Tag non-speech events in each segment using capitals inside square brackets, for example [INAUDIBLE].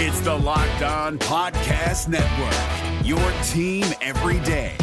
It's the Locked On Podcast Network, your team every day.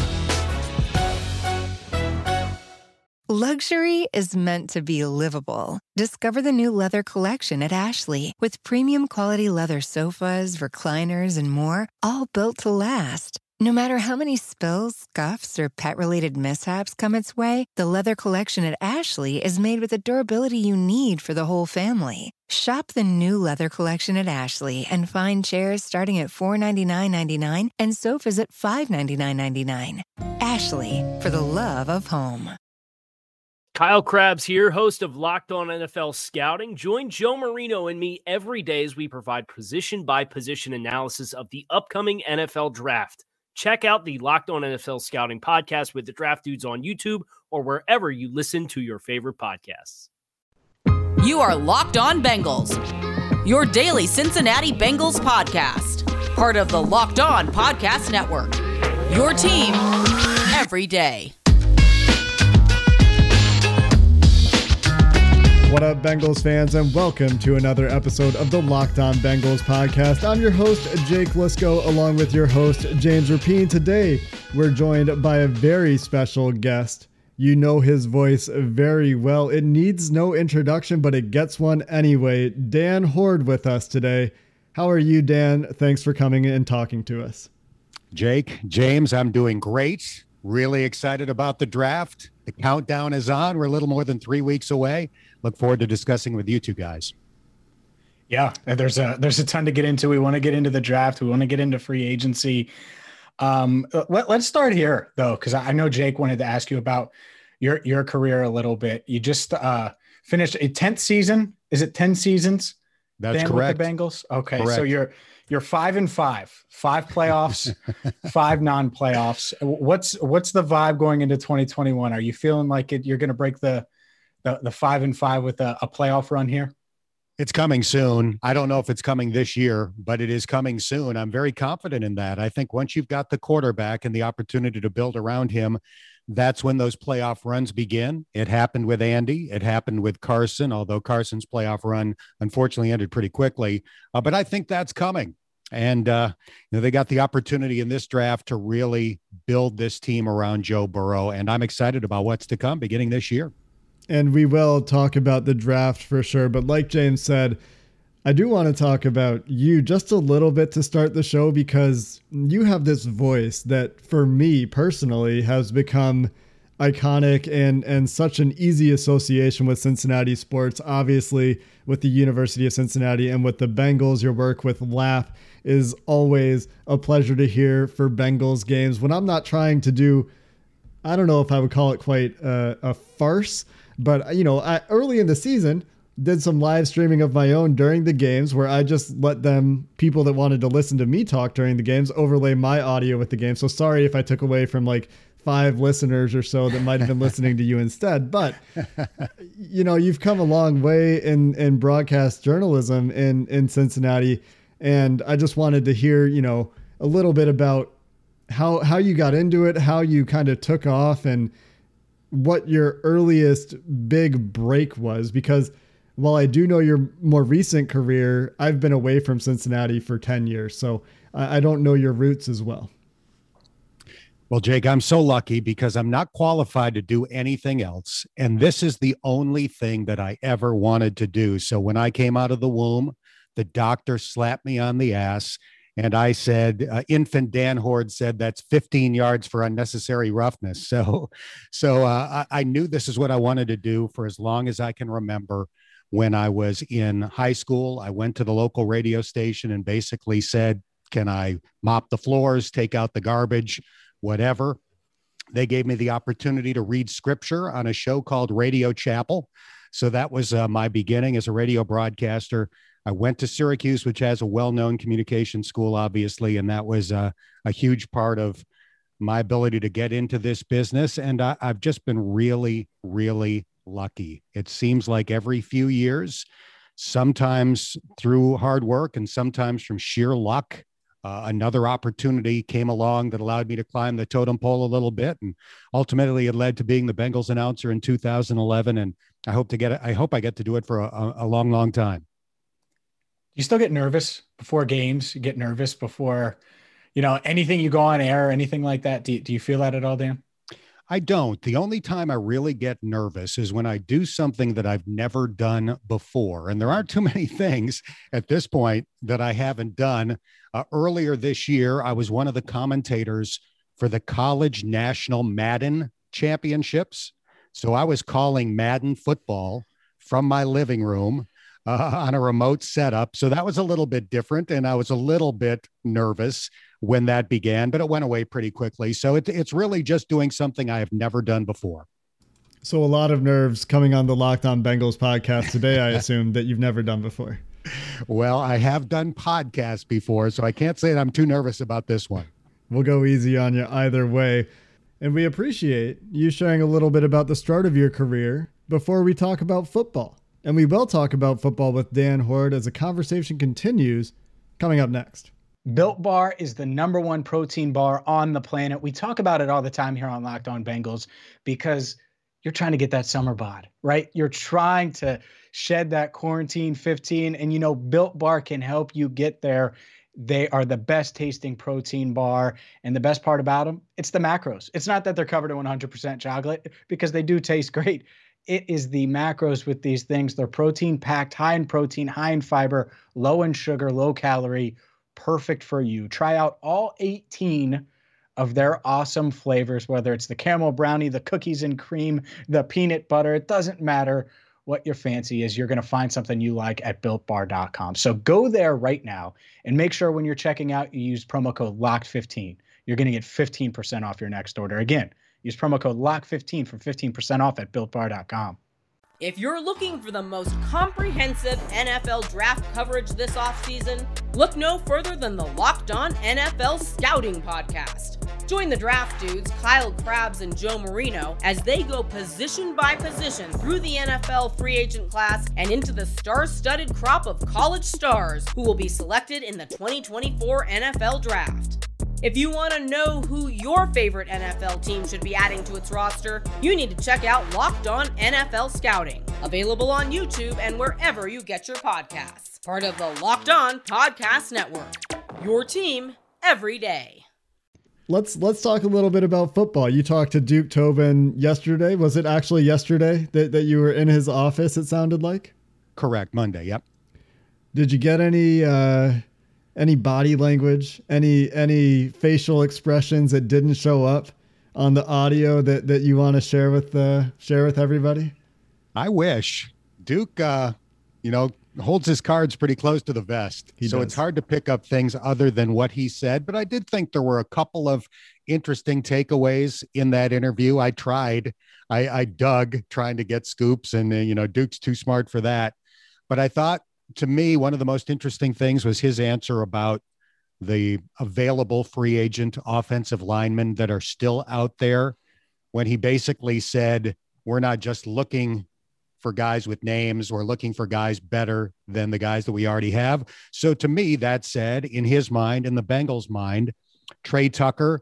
Luxury is meant to be livable. Discover the new leather collection at Ashley with premium quality leather sofas, recliners, and more, all built to last. No matter how many spills, scuffs, or pet related mishaps come its way, the leather collection at Ashley is made with the durability you need for the whole family. Shop the new leather collection at Ashley and find chairs starting at $499.99 and sofas at $599.99. Ashley, for the love of home. Kyle Crabbs here, host of Locked On NFL Scouting. Join Joe Marino and me every day as we provide position by position analysis of the upcoming NFL draft. Check out the Locked On NFL Scouting podcast with the Draft Dudes on YouTube or wherever you listen to your favorite podcasts. You are Locked On Bengals, your daily Cincinnati Bengals podcast, part of the Locked On Podcast Network. Your team every day. What up, Bengals fans, and welcome to another episode of the Locked On Bengals podcast. I'm your host, Jake Liscow, along with your host, James Rapien. Today, we're joined by a very special guest. You know his voice very well. It needs no introduction, but it gets one anyway. Dan Hoard with us today. How are you, Dan? Thanks for coming and talking to us. Jake, James, I'm doing great. Really excited about the draft. The countdown is on. We're a little more than three weeks away look forward to discussing with you two guys. Yeah, there's a there's a ton to get into. We want to get into the draft. We want to get into free agency. Um, let, us start here though, because I know Jake wanted to ask you about your your career a little bit. You just uh, finished a tenth season. Is it ten seasons? That's Dan, correct. With the Bengals. Okay, correct. so you're you're five and five, five playoffs, [LAUGHS] five non-playoffs. What's what's the vibe going into 2021? Are you feeling like it, you're going to break the the, the five and five with a, a playoff run here? It's coming soon. I don't know if it's coming this year, but it is coming soon. I'm very confident in that. I think once you've got the quarterback and the opportunity to build around him, that's when those playoff runs begin. It happened with Andy. It happened with Carson, although Carson's playoff run unfortunately ended pretty quickly. Uh, but I think that's coming. And uh, you know, they got the opportunity in this draft to really build this team around Joe Burrow. And I'm excited about what's to come beginning this year and we will talk about the draft for sure. But like James said, I do want to talk about you just a little bit to start the show because you have this voice that, for me personally, has become iconic and and such an easy association with Cincinnati sports. Obviously, with the University of Cincinnati and with the Bengals, your work with Lap is always a pleasure to hear for Bengals games. When I'm not trying to do, I don't know if I would call it quite a, a farce but you know, I, early in the season, did some live streaming of my own during the games where I just let them people that wanted to listen to me talk during the games overlay my audio with the game. So sorry if I took away from like five listeners or so that might have been listening to you instead. But you know, you've come a long way in in broadcast journalism in in Cincinnati, and I just wanted to hear you know a little bit about how how you got into it, how you kind of took off, and what your earliest big break was because while I do know your more recent career, I've been away from Cincinnati for 10 years. So I, don't know your roots as well. Well, Jake, I'm so lucky because I'm not qualified to do anything else. And this is the only thing that I ever wanted to do. So when I came out of the womb, the doctor slapped me on the ass and I said, uh, infant Dan Hoard said that's 15 yards for unnecessary roughness. [LAUGHS] So, so uh, I, I knew this is what I wanted to do for as long as I can remember. When I was in high school, I went to the local radio station and basically said, Can I mop the floors, take out the garbage, whatever? They gave me the opportunity to read scripture on a show called Radio Chapel. So that was uh, my beginning as a radio broadcaster. I went to Syracuse, which has a well known communication school, obviously, and that was uh, a huge part of my ability to get into this business. And I, I've just been really, really lucky. It seems like every few years, sometimes through hard work and sometimes from sheer luck, uh, another opportunity came along that allowed me to climb the totem pole a little bit, and ultimately it led to being the Bengals announcer in 2011. And I hope to get. I hope I get to do it for a, a long, long time. You still get nervous before games? You get nervous before, you know, anything you go on air, or anything like that. Do you, do you feel that at all, Dan? I don't. The only time I really get nervous is when I do something that I've never done before. And there aren't too [LAUGHS] many things at this point that I haven't done. Uh, earlier this year, I was one of the commentators for the College National Madden Championships. So I was calling Madden football from my living room uh, on a remote setup. So that was a little bit different. And I was a little bit nervous when that began, but it went away pretty quickly. So it, it's really just doing something I have never done before. So a lot of nerves coming on the Locked On Bengals podcast today, I [LAUGHS] assume that you've never done before. Well, I have done podcasts before, so I can't say that I'm too nervous about this one. We'll go easy on you either way. And we appreciate you sharing a little bit about the start of your career before we talk about football. And we will talk about football with Dan Hoard as the conversation continues coming up next. Built Bar is the number one protein bar on the planet. We talk about it all the time here on Locked On Bengals because you're trying to get that summer bod, right? You're trying to shed that quarantine 15 and you know Built Bar can help you get there. They are the best tasting protein bar and the best part about them, it's the macros. It's not that they're covered in 100% chocolate because they do taste [LAUGHS] great. It is the macros with these things. They're protein packed, high in protein, high in fiber, low in sugar, low calorie perfect for you. Try out all 18 of their awesome flavors, whether it's the caramel brownie, the cookies and cream, the peanut butter. It doesn't matter what your fancy is. You're going to find something you like at builtbar.com. So go there right now and make sure when you're checking out, you use promo code LOCKED15. You're going to get 15% off your next order. Again, use promo code LOCK15 for 15% off at builtbar.com. If you're looking for the most comprehensive NFL draft coverage this offseason, look no further than the Locked On NFL Scouting Podcast. Join the draft dudes, Kyle Crabbs and Joe Marino, as they go position by position through the NFL free agent class and into the star studded crop of college stars who will be selected in the 2024 NFL Draft. If you want to know who your favorite NFL team should be adding to its roster, you need to check out Locked On NFL Scouting, available on YouTube and wherever you get your podcasts. Part of the Locked On Podcast Network. Your team every day. Let's let's talk a little bit about football. You talked to Duke Tobin yesterday. Was it actually yesterday that, that you were in his office, it sounded like? Correct. Monday, yep. Did you get any uh any body language, any any facial expressions that didn't show up on the audio that that you want to share with uh, share with everybody? I wish Duke, uh, you know, holds his cards pretty close to the vest, he so does. it's hard to pick up things other than what he said. But I did think there were a couple of interesting takeaways in that interview. I tried, I, I dug trying to get scoops, and uh, you know, Duke's too smart for that. But I thought to me, one of the most interesting things was his answer about the available free agent offensive linemen that are still out there when he basically said, We're not just looking for guys with names, we're looking for guys better than the guys that we already have. So to me, that said, in his mind, in the Bengals' mind, Trai Turner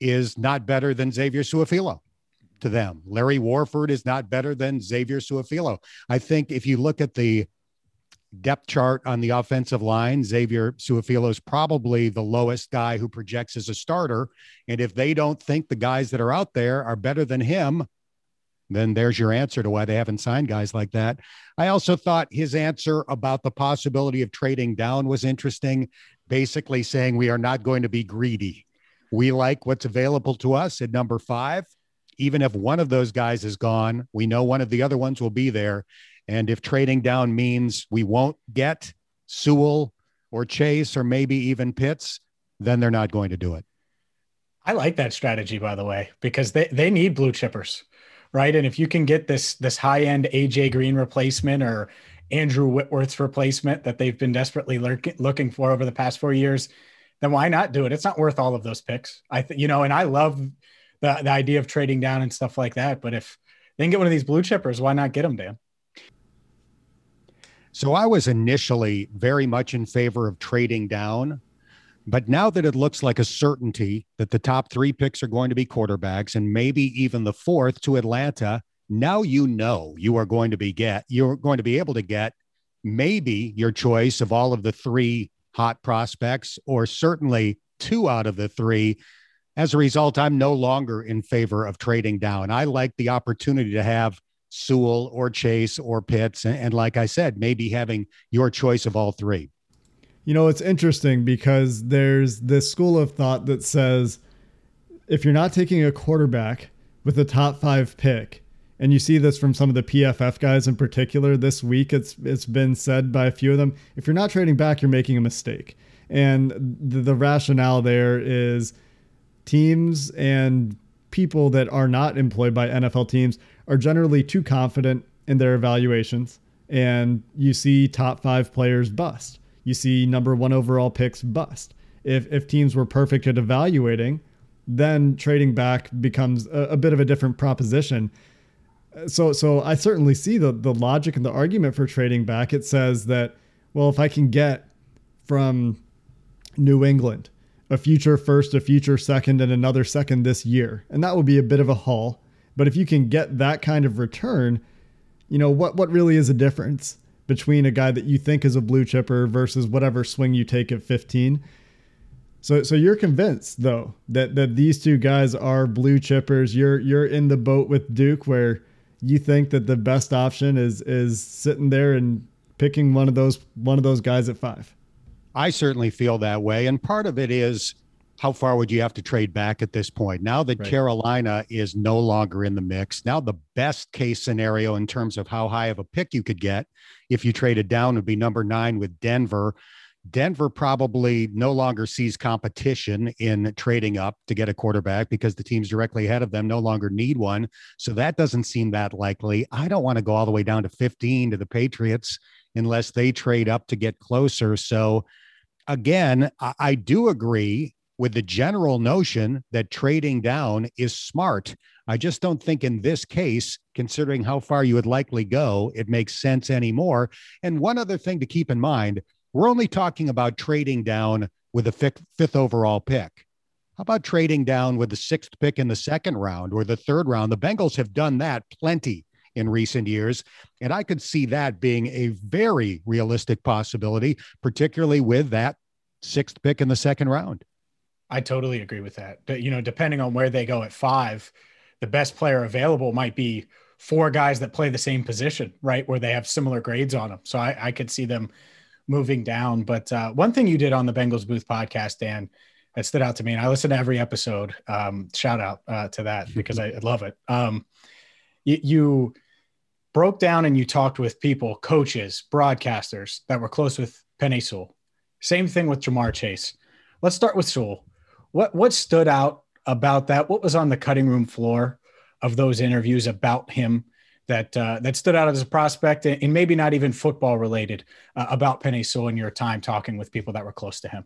is not better than Xavier Su'a-Filo to them. Larry Warford is not better than Xavier Su'a-Filo. I think if you look at the depth chart on the offensive line, Xavier Su'a-Filo is probably the lowest guy who projects as a starter. And if they don't think the guys that are out there are better than him, then there's your answer to why they haven't signed guys like that. I also thought his answer about the possibility of trading down was interesting, basically saying we are not going to be greedy. We like what's available to us at number five. Even if one of those guys is gone, we know one of the other ones will be there. And if trading down means we won't get Sewell or Chase or maybe even Pitts, then they're not going to do it. I like that strategy, by the way, because they, they need blue chippers, right? And if you can get this this high end AJ Green replacement or Andrew Whitworth's replacement that they've been desperately lurk- looking for over the past four years, then why not do it? It's not worth all of those picks. I you know, and I love the the idea of trading down and stuff like that. But if they can get one of these blue chippers, why not get them, Dan? So I was initially very much in favor of trading down. But now that it looks like a certainty that the top three picks are going to be quarterbacks and maybe even the fourth to Atlanta, now you know you are going to be get you're going to be able to get maybe your choice of all of the three hot prospects, or certainly two out of the three. As a result, I'm no longer in favor of trading down. I like the opportunity to have Sewell or Chase or Pitts. And, and like I said, maybe having your choice of all three. You know, it's interesting because there's this school of thought that says if you're not taking a quarterback with a top five pick, and you see this from some of the PFF guys in particular this week. It's it's been said by a few of them. If you're not trading back, you're making a mistake. And the, the rationale there is teams and people that are not employed by NFL teams are generally too confident in their evaluations. And you see top five players bust. You see number one overall picks bust. If if teams were perfect at evaluating, then trading back becomes a, a bit of a different proposition so so I certainly see the the logic and the argument for trading back. It says that well, if I can get from New England a future first, a future second, and another second this year, and that would be a bit of a haul. But if you can get that kind of return, you know what what really is a difference between a guy that you think is a blue chipper versus whatever swing you take at 15. So so you're convinced though that that these two guys are blue chippers. You're you're in the boat with Duke where you think that the best option is is sitting there and picking one of those one of those guys at five. I certainly feel that way, and part of it is how far would you have to trade back at this point? Now that right. Carolina is no longer in the mix, now the best case scenario in terms of how high of a pick you could get if you traded down would be number nine with Denver. Denver probably no longer sees competition in trading up to get a quarterback because the teams directly ahead of them no longer need one. So that doesn't seem that likely. I don't want to go all the way down to 15 to the Patriots unless they trade up to get closer. So again, I, I do agree with the general notion that trading down is smart. I just don't think in this case, considering how far you would likely go, it makes sense anymore. And one other thing to keep in mind we're only talking about trading down with a fifth, fifth overall pick. How about trading down with the sixth pick in the second round or the third round? The Bengals have done that plenty in recent years. And I could see that being a very realistic possibility, particularly with that sixth pick in the second round. I totally agree with that. But, you know, depending on where they go at five, the best player available might be four guys that play the same position, right? Where they have similar grades on them. So I, I could see them moving down. But uh, one thing you did on the Bengals Booth podcast, Dan, that stood out to me, and I listen to every episode. Um, shout out uh, to that [LAUGHS] because I, love it. Um, you, you, broke down and you talked with people, coaches, broadcasters that were close with Penei Sewell. Same thing with Ja'Marr Chase. Let's start with Sewell. What what stood out about that? What was on the cutting room floor of those interviews about him that uh, that stood out as a prospect and maybe not even football related uh, about Penei Sewell in your time talking with people that were close to him?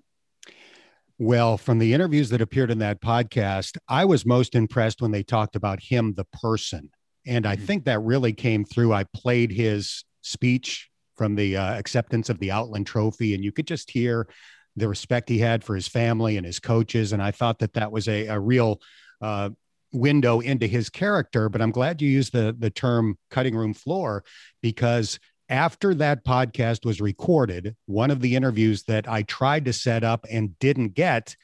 Well, from the interviews that appeared in that podcast, I was most impressed when they talked about him, the person. And I mm-hmm. think that really came through. I played his speech from the uh, acceptance of the Outland Trophy, and you could just hear the respect he had for his family and his coaches. And I thought that that was a, a real uh, window into his character, but I'm glad you used the the term cutting room floor because after that podcast was recorded, one of the interviews that I tried to set up and didn't get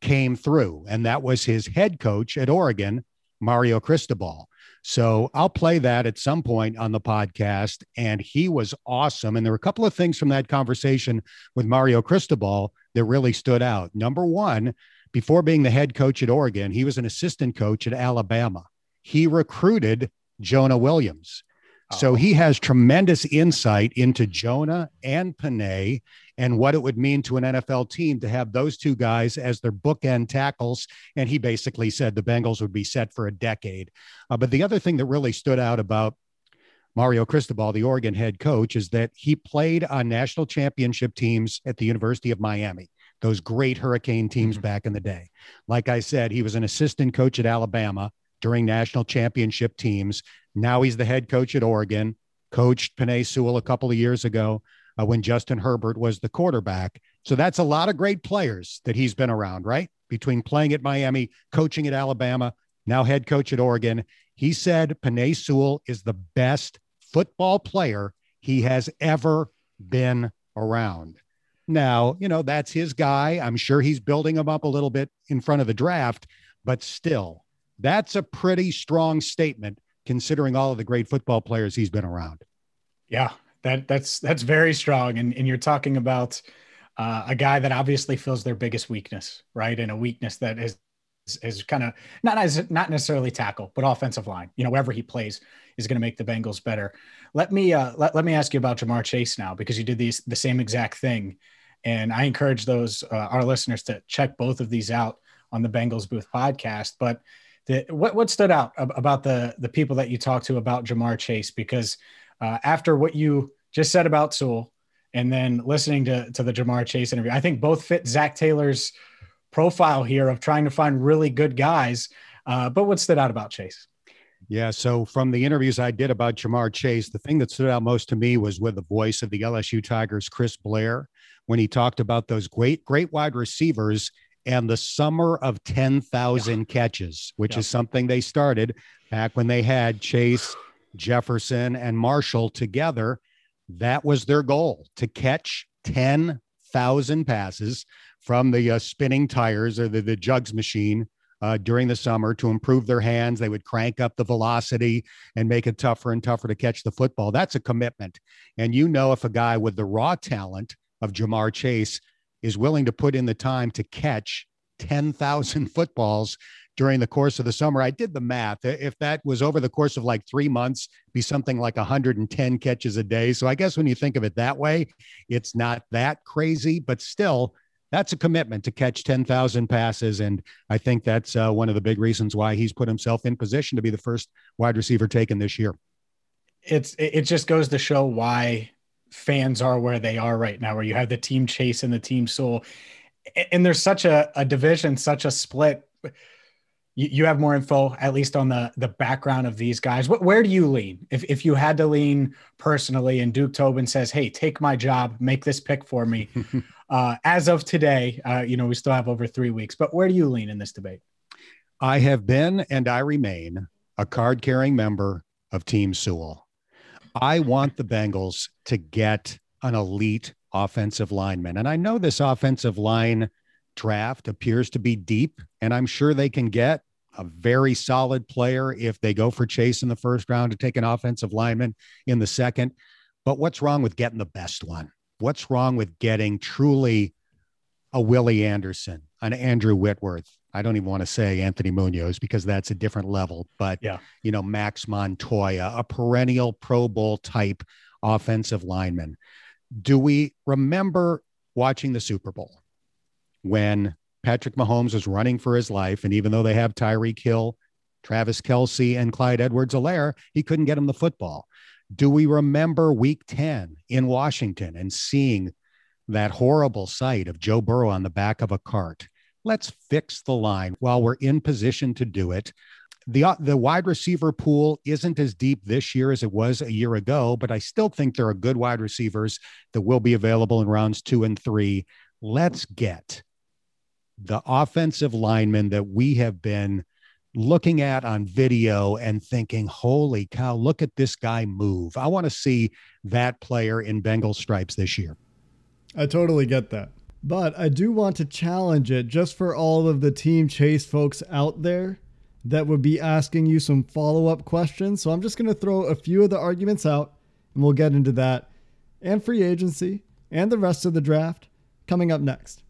came through, and that was his head coach at Oregon, Mario Cristobal. So I'll play that at some point on the podcast. And he was awesome. And there were a couple of things from that conversation with Mario Cristobal that really stood out. Number one, before being the head coach at Oregon, he was an assistant coach at Alabama. He recruited Jonah Williams. So he has tremendous insight into Jonah and Penei and what it would mean to an NFL team to have those two guys as their bookend tackles. And he basically said the Bengals would be set for a decade. Uh, but the other thing that really stood out about Mario Cristobal, the Oregon head coach, is that he played on national championship teams at the University of Miami those great Hurricane teams mm-hmm. back in the day. Like I said, he was an assistant coach at Alabama during national championship teams. Now he's the head coach at Oregon, coached Penei Sewell a couple of years ago uh, when Justin Herbert was the quarterback. So that's a lot of great players that he's been around, right? Between playing at Miami, coaching at Alabama, now head coach at Oregon. He said Penei Sewell is the best football player he has ever been around. Now, you know, that's his guy. I'm sure he's building him up a little bit in front of the draft, but still, that's a pretty strong statement considering all of the great football players he's been around. Yeah, that that's that's very strong. And and you're talking about uh, a guy that obviously fills their biggest weakness, right? And a weakness that is is kind of not as not necessarily tackle, but offensive line. You know, wherever he plays is going to make the Bengals better. Let me uh, let, let me ask you about Ja'Marr Chase now because you did these the same exact thing, and I encourage those uh, our listeners to check both of these out on the Bengals Booth podcast. But what what stood out about the the people that you talked to about Ja'Marr Chase? Because uh, after what you just said about Sewell, and then listening to to the Ja'Marr Chase interview, I think both fit Zac Taylor's profile here of trying to find really good guys. Uh, but what stood out about Chase? Yeah. So from the interviews I did about Ja'Marr Chase, the thing that stood out most to me was with the voice of the LSU Tigers, Chris Blair, when he talked about those great, great wide receivers and the summer of 10,000 yeah. catches, which yeah. is something they started back when they had Chase, Jefferson, and Marshall together. That was their goal to catch 10,000 passes from the uh, spinning tires or the, the jugs machine uh, during the summer to improve their hands. They would crank up the velocity and make it tougher and tougher to catch the football. That's a commitment. And you know, if a guy with the raw talent of Ja'Marr Chase is willing to put in the time to catch 10,000 [LAUGHS] footballs during the course of the summer. I did the math. If that was over the course of like three months, be something like 110 catches a day. So I guess when you think of it that way, it's not that crazy, but still, that's a commitment to catch 10,000 passes. And I think that's uh, one of the big reasons why he's put himself in position to be the first wide receiver taken this year. It's, it just goes to show why fans are where they are right now, where you have the team chase and the team Sewell. And there's such a, a division, such a split. You, you have more info, at least on the the background of these guys. What, where do you lean? If, if you had to lean personally, and Duke Tobin says, "Hey, take my job, make this pick for me." [LAUGHS] uh, as of today, uh, you know, we still have over three weeks. But where do you lean in this debate? I have been and I remain a card carrying member of Team Sewell. I want the Bengals to get an elite offensive lineman. And I know this offensive line draft appears to be deep, and I'm sure they can get a very solid player if they go for Chase in the first round to take an offensive lineman in the second. But what's wrong with getting the best one? What's wrong with getting truly a Willie Anderson, an Andrew Whitworth, I don't even want to say Anthony Munoz because that's a different level, but yeah. you know, Max Montoya, a perennial Pro Bowl type offensive lineman. Do we remember watching the Super Bowl when Patrick Mahomes was running for his life? And even though they have Tyreek Hill, Travis Kelce, and Clyde Edwards Helaire, he couldn't get him the football. Do we remember week 10 in Washington and seeing that horrible sight of Joe Burrow on the back of a cart? Let's fix the line while we're in position to do it. The, uh, the wide receiver pool isn't as deep this year as it was a year ago, but I still think there are good wide receivers that will be available in rounds two and three. Let's get the offensive lineman that we have been looking at on video and thinking, holy cow, look at this guy move. I want to see that player in Bengal stripes this year. I totally get that. But I do want to challenge it just for all of the Team Chase folks out there that would be asking you some follow up questions. So I'm just going to throw a few of the arguments out and we'll get into that and free agency and the rest of the draft coming up next.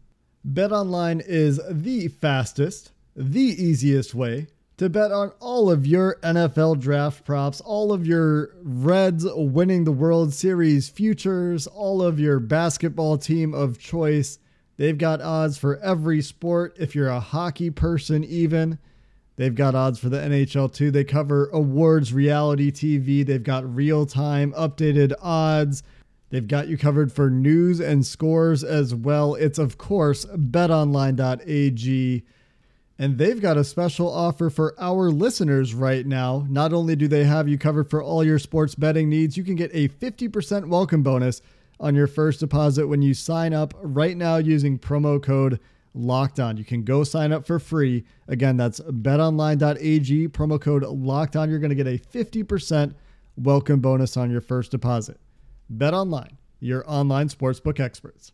BetOnline is the fastest, the easiest way to bet on all of your NFL draft props, all of your Reds winning the World Series futures, all of your basketball team of choice. They've got odds for every sport. If you're a hockey person, even, they've got odds for the NHL too. They cover awards, reality TV. They've got real time updated odds. They've got you covered for news and scores as well. It's, of course, betonline.ag. And they've got a special offer for our listeners right now. Not only do they have you covered for all your sports betting needs, you can get a 50% welcome bonus on your first deposit when you sign up right now using promo code locked on. You can go sign up for free. Again, that's betonline.ag, promo code locked on. You're going to get a 50% welcome bonus on your first deposit. BetOnline, your online sportsbook experts.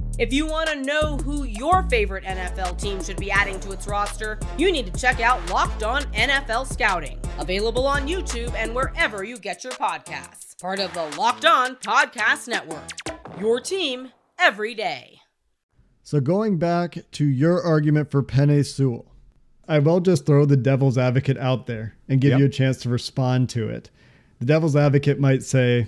If you want to know who your favorite NFL team should be adding to its roster, you need to check out Locked On NFL Scouting, available on YouTube and wherever you get your podcasts. Part of the Locked On Podcast Network. Your team every day. So going back to your argument for Penei Sewell, I will just throw the devil's advocate out there and give yep. you a chance to respond to it. The devil's advocate might say,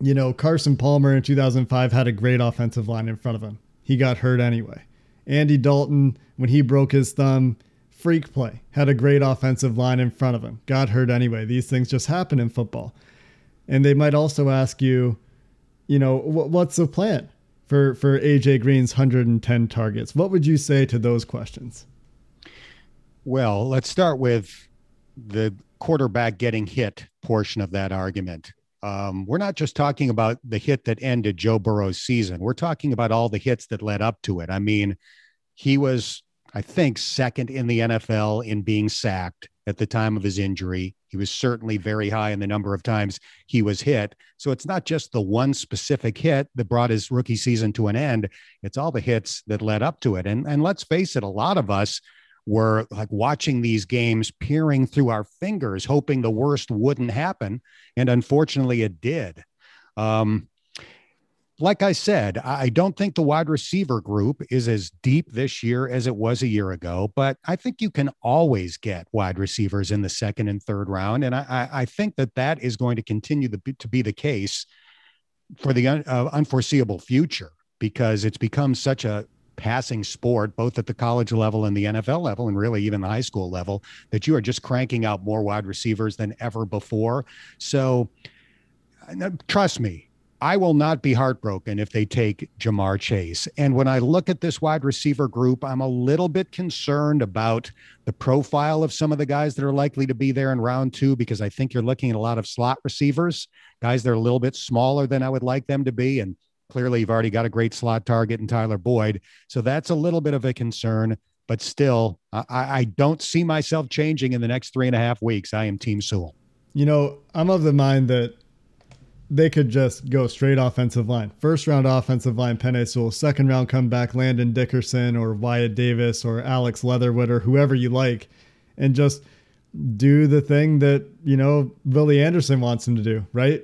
you know, Carson Palmer in 2005 had a great offensive line in front of him. He got hurt anyway. Andy Dalton, when he broke his thumb, freak play, had a great offensive line in front of him. Got hurt anyway. These things just happen in football. And they might also ask you, you know, what's the plan for for AJ Green's 110 targets? What would you say to those questions? Well, let's start with the quarterback getting hit portion of that argument. Um, we're not just talking about the hit that ended Joe Burrow's season. We're talking about all the hits that led up to it. I mean, he was, I think, second in the NFL in being sacked at the time of his injury. He was certainly very high in the number of times he was hit. So it's not just the one specific hit that brought his rookie season to an end, it's all the hits that led up to it. And, and let's face it, a lot of us were like watching these games, peering through our fingers, hoping the worst wouldn't happen. And unfortunately, it did. Um, like I said, I don't think the wide receiver group is as deep this year as it was a year ago, but I think you can always get wide receivers in the second and third round. And I, I think that that is going to continue to be, the case for the uh, unforeseeable future because it's become such a passing sport, both at the college level and the NFL level, and really even the high school level, that you are just cranking out more wide receivers than ever before. So, uh, trust me, I will not be heartbroken if they take Ja'Marr Chase. And when I look at this wide receiver group, I'm a little bit concerned about the profile of some of the guys that are likely to be there in round two, because I think you're looking at a lot of slot receivers, guys that are a little bit smaller than I would like them to be. And Clearly, you've already got a great slot target in Tyler Boyd. So that's a little bit of a concern. But still, I, I don't see myself changing in the next three and a half weeks. I am Team Sewell. You know, I'm of the mind that they could just go straight offensive line. First round offensive line, Penei Sewell. Second round comeback, Landon Dickerson or Wyatt Davis or Alex Leatherwood or whoever you like, and just do the thing that you know Willie Anderson wants him to do. Right,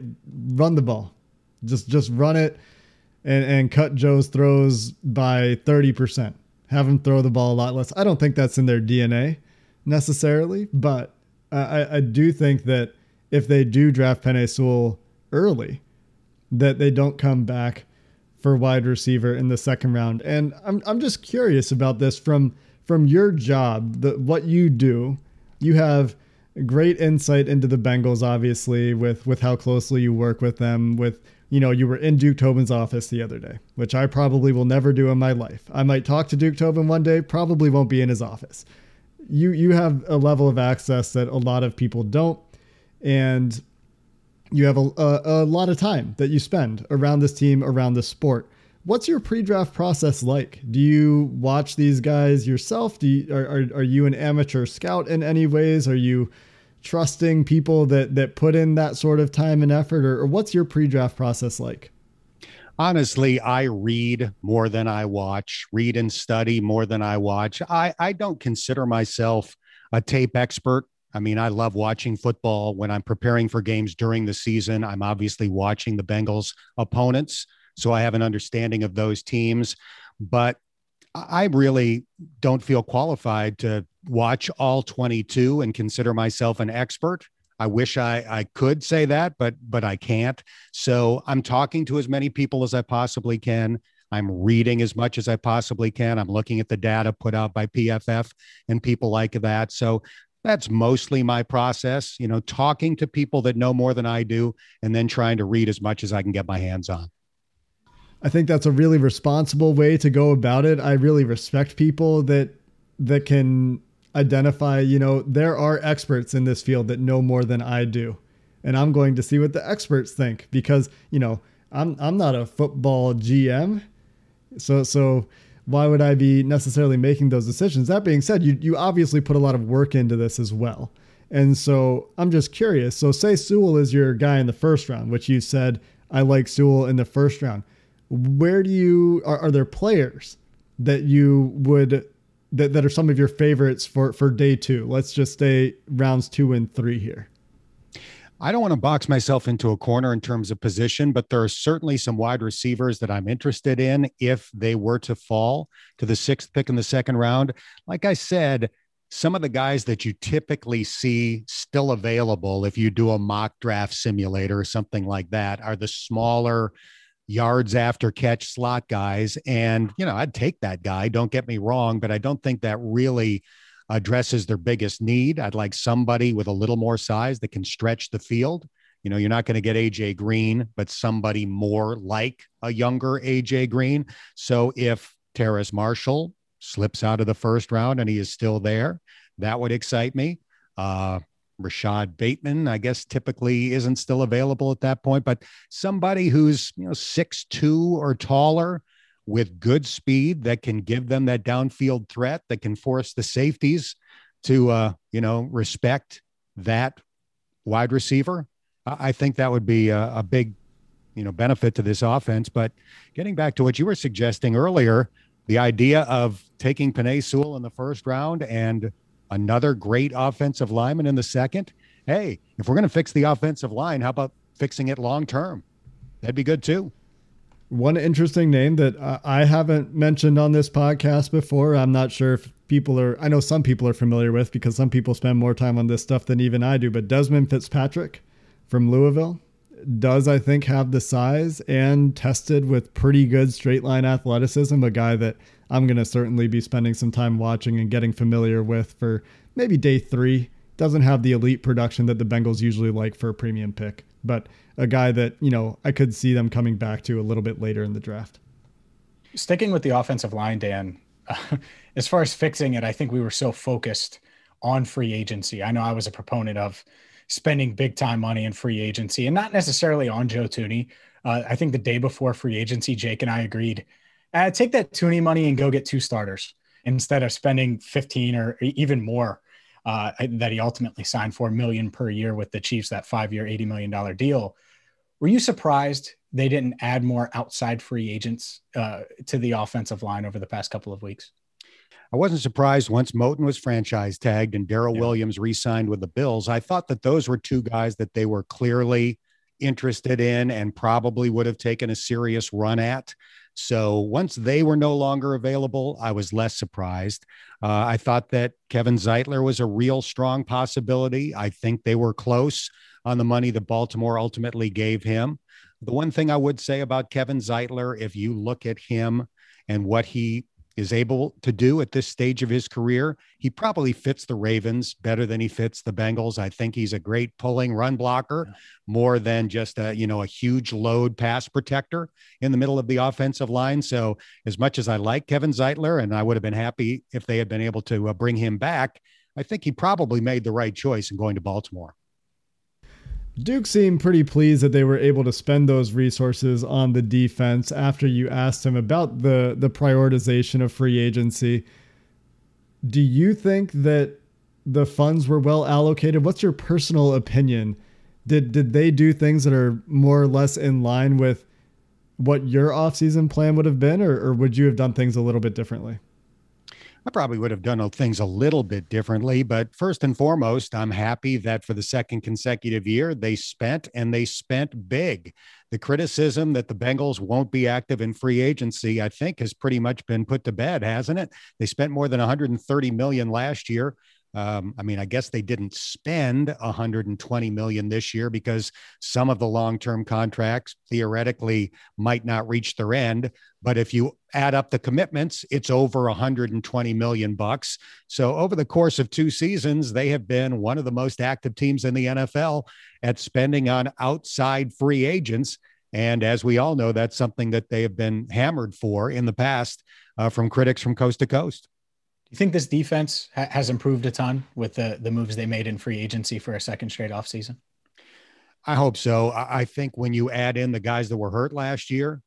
run the ball. Just just run it and, and cut Joe's throws by 30%. Have him throw the ball a lot less. I don't think that's in their DNA necessarily, but I, I do think that if they do draft Penei Sewell early, that they don't come back for wide receiver in the second round. And I'm, I'm just curious about this from from your job, the, what you do. You have great insight into the Bengals, obviously, with with how closely you work with them, with you know, you were in Duke Tobin's office the other day, which I probably will never do in my life. I might talk to Duke Tobin one day, probably won't be in his office. You you have a level of access that a lot of people don't, and you have a, a, a lot of time that you spend around this team, around this sport. What's your pre-draft process like? Do you watch these guys yourself? Do you, are, are, are you an amateur scout in any ways? Are you trusting people that that put in that sort of time and effort or, or what's your pre-draft process like honestly i read more than i watch read and study more than i watch i i don't consider myself a tape expert I mean, I love watching football when I'm preparing for games during the season. I'm obviously watching the Bengals opponents, so I have an understanding of those teams. But I really don't feel qualified to watch all 22 and consider myself an expert. I wish I, I could say that, but but I can't. So I'm talking to as many people as I possibly can. I'm reading as much as I possibly can. I'm looking at the data put out by PFF and people like that. So that's mostly my process, you know, talking to people that know more than I do and then trying to read as much as I can get my hands on. I think that's a really responsible way to go about it. I really respect people that that can identify, you know, there are experts in this field that know more than I do. And I'm going to see what the experts think because, you know, I'm I'm not a football GM. So so why would I be necessarily making those decisions? That being said, you you obviously put a lot of work into this as well. And so I'm just curious. So say Sewell is your guy in the first round, which you said I like Sewell in the first round. Where do you are, are there players that you would that, that are some of your favorites for for day two? Let's just say rounds two and three here. I don't want to box myself into a corner in terms of position, but there are certainly some wide receivers that I'm interested in if they were to fall to the sixth pick in the second round. Like I said, some of the guys that you typically see still available if you do a mock draft simulator or something like that are the smaller yards after catch slot guys. And, you know, I'd take that guy, don't get me wrong, but I don't think that really addresses their biggest need. I'd like somebody with a little more size that can stretch the field. You know, you're not going to get AJ Green, but somebody more like a younger AJ Green. So if Terrace Marshall slips out of the first round and he is still there, that would excite me. Uh, Rashod Bateman, I guess, typically isn't still available at that point, but somebody who's you know six two or taller with good speed that can give them that downfield threat that can force the safeties to uh, you know respect that wide receiver. I think that would be a, a big you know benefit to this offense. But getting back to what you were suggesting earlier, the idea of taking Penei Sewell in the first round and another great offensive lineman in the second. Hey, if we're going to fix the offensive line, how about fixing it long term? That'd be good too. One interesting name that I haven't mentioned on this podcast before. I'm not sure if people are, I know some people are familiar with because some people spend more time on this stuff than even I do, but Desmond Fitzpatrick from Louisville does, I think, have the size and tested with pretty good straight line athleticism. A guy that I'm going to certainly be spending some time watching and getting familiar with for maybe day three. Doesn't have the elite production that the Bengals usually like for a premium pick, but a guy that, you know, I could see them coming back to a little bit later in the draft. Sticking with the offensive line, Dan, uh, [LAUGHS] as far as fixing it, I think we were so focused on free agency. I know I was a proponent of spending big time money in free agency and not necessarily on Joe Thuney. Uh, I think the day before free agency, Jake and I agreed uh, take that Thuney money and go get two starters instead of spending 15 or even more uh, that he ultimately signed for a million per year with the Chiefs, that five year, $80 million deal. Were you surprised they didn't add more outside free agents uh, to the offensive line over the past couple of weeks? I wasn't surprised once Moton was franchise tagged and Daryl yeah. Williams re signed with the Bills. I thought that those were two guys that they were clearly interested in and probably would have taken a serious run at. So once they were no longer available, I was less surprised. Uh, I thought that Kevin Zeitler was a real strong possibility. I think they were close on the money that Baltimore ultimately gave him. The one thing I would say about Kevin Zeitler, if you look at him and what he is able to do at this stage of his career. He probably fits the Ravens better than he fits the Bengals. I think he's a great pulling run blocker more than just a, you know, a huge load pass protector in the middle of the offensive line. So as much as I like Kevin Zeitler and I would have been happy if they had been able to uh, bring him back, I think he probably made the right choice in going to Baltimore. Duke seemed pretty pleased that they were able to spend those resources on the defense after you asked him about the the prioritization of free agency. Do you think that the funds were well allocated? What's your personal opinion? Did did they do things that are more or less in line with what your offseason plan would have been, or, or would you have done things a little bit differently? I probably would have done things a little bit differently. But first and foremost, I'm happy that for the second consecutive year, they spent and they spent big. The criticism that the Bengals won't be active in free agency, I think, has pretty much been put to bed, hasn't it? They spent more than 130 million last year. Um, I mean, I guess they didn't spend 120 million this year because some of the long-term contracts theoretically might not reach their end. But if you add up the commitments, it's over 120 million bucks. So over the course of two seasons, they have been one of the most active teams in the NFL at spending on outside free agents. And as we all know, that's something that they have been hammered for in the past uh, from critics from coast to coast. You think this defense ha- has improved a ton with the the moves they made in free agency for a second straight offseason? I hope so. I think when you add in the guys that were hurt last year,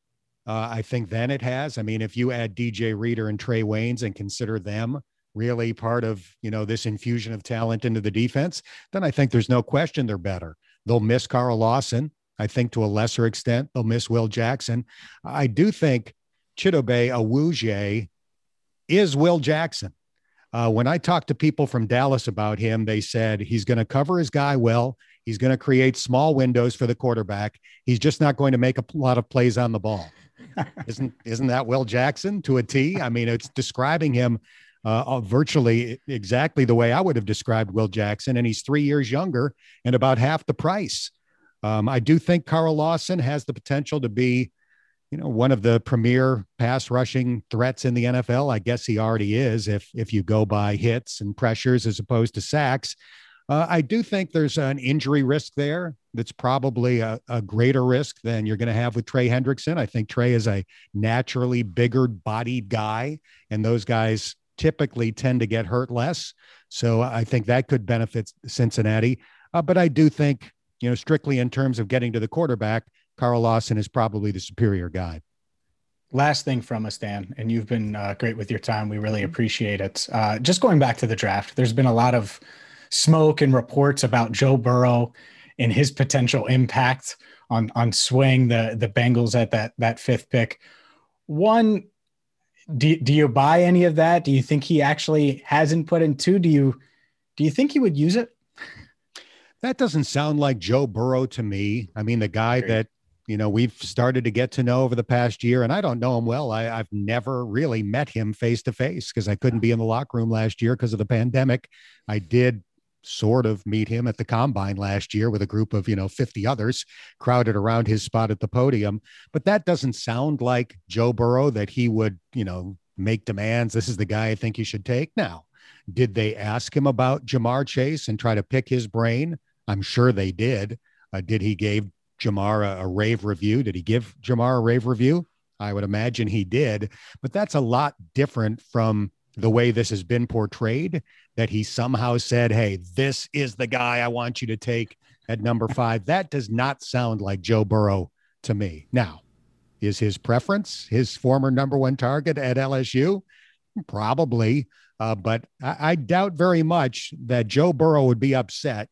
uh, I think then it has. I mean, if you add DJ Reader and Trae Waynes and consider them really part of you know this infusion of talent into the defense, then I think there's no question they're better. They'll miss Carl Lawson. I think to a lesser extent they'll miss Will Jackson. I do think Chidobe Awuzie is Will Jackson. Uh, when I talked to people from Dallas about him, they said he's going to cover his guy well. He's going to create small windows for the quarterback. He's just not going to make a lot of plays on the ball. [LAUGHS] isn't isn't that Will Jackson to a T? I mean, it's describing him uh, virtually exactly the way I would have described Will Jackson, and he's three years younger and about half the price. Um, I do think Carl Lawson has the potential to be, you know, one of the premier pass rushing threats in the NFL. I guess he already is if if you go by hits and pressures as opposed to sacks. Uh, I do think there's an injury risk there that's probably a, a greater risk than you're going to have with Trey Hendrickson. I think Trey is a naturally bigger bodied guy, and those guys typically tend to get hurt less. So I think that could benefit Cincinnati. Uh, but I do think, you know, strictly in terms of getting to the quarterback, Carl Lawson is probably the superior guy. Last thing from us, Dan, and you've been uh, great with your time. We really appreciate it. Uh, just going back to the draft, there's been a lot of smoke and reports about Joe Burrow and his potential impact on on swaying the the Bengals at that that fifth pick. One, do, do you buy any of that? Do you think he actually has input in two? Do you do you think he would use it? That doesn't sound like Joe Burrow to me. I mean, the guy that you know we've started to get to know over the past year, and I don't know him well. I, I've never really met him face to face because I couldn't be in the locker room last year because of the pandemic. I did sort of meet him at the combine last year with a group of, you know, 50 others crowded around his spot at the podium. But that doesn't sound like Joe Burrow that he would, you know, make demands. This is the guy I think you should take now. Did they ask him about Ja'Marr Chase and try to pick his brain? I'm sure they did. Uh, did he give Ja'Marr a, a rave review? Did he give Ja'Marr a rave review? I would imagine he did, but that's a lot different from the way this has been portrayed that he somehow said, Hey, this is the guy I want you to take at number five. That does not sound like Joe Burrow to me. Now, is his preference his former number one target at LSU? Probably. Uh, but I, I doubt very much that Joe Burrow would be upset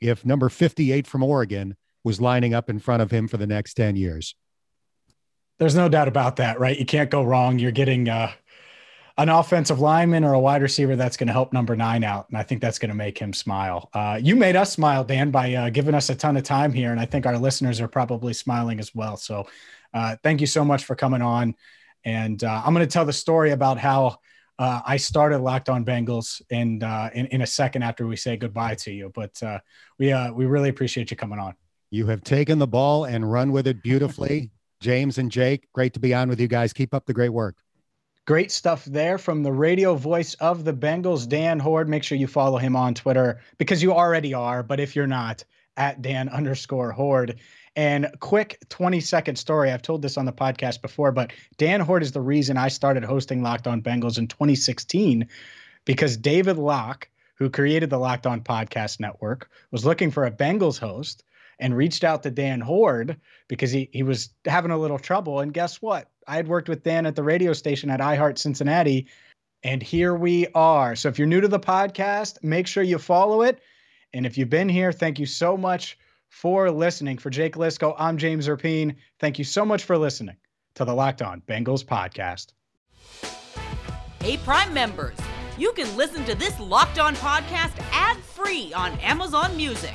if number 58 from Oregon was lining up in front of him for the next 10 years. There's no doubt about that, right? You can't go wrong. You're getting uh, an offensive lineman or a wide receiver that's going to help number nine out. And I think that's going to make him smile. Uh, you made us smile, Dan, by uh, giving us a ton of time here. And I think our listeners are probably smiling as well. So uh, thank you so much for coming on. And uh, I'm going to tell the story about how uh, I started Locked On Bengals and uh, in, in a second after we say goodbye to you. But we, we really appreciate you coming on. You have taken the ball and run with it beautifully. [LAUGHS] James and Jake, great to be on with you guys. Keep up the great work. Great stuff there from the radio voice of the Bengals, Dan Hoard. Make sure you follow him on Twitter because you already are. But if you're not, at Dan underscore Hoard. And quick 20 second story. I've told this on the podcast before, but Dan Hoard is the reason I started hosting Locked On Bengals in 2016 because David Locke, who created the Locked On Podcast Network, was looking for a Bengals host and reached out to Dan Hoard because he, he was having a little trouble. And guess what? I had worked with Dan at the radio station at iHeart Cincinnati, and here we are. So if you're new to the podcast, make sure you follow it. And if you've been here, thank you so much for listening. For Jake Liscow, I'm James Rapien. Thank you so much for listening to the Locked On Bengals podcast. Hey, Prime members, you can listen to this Locked On podcast ad free on Amazon Music.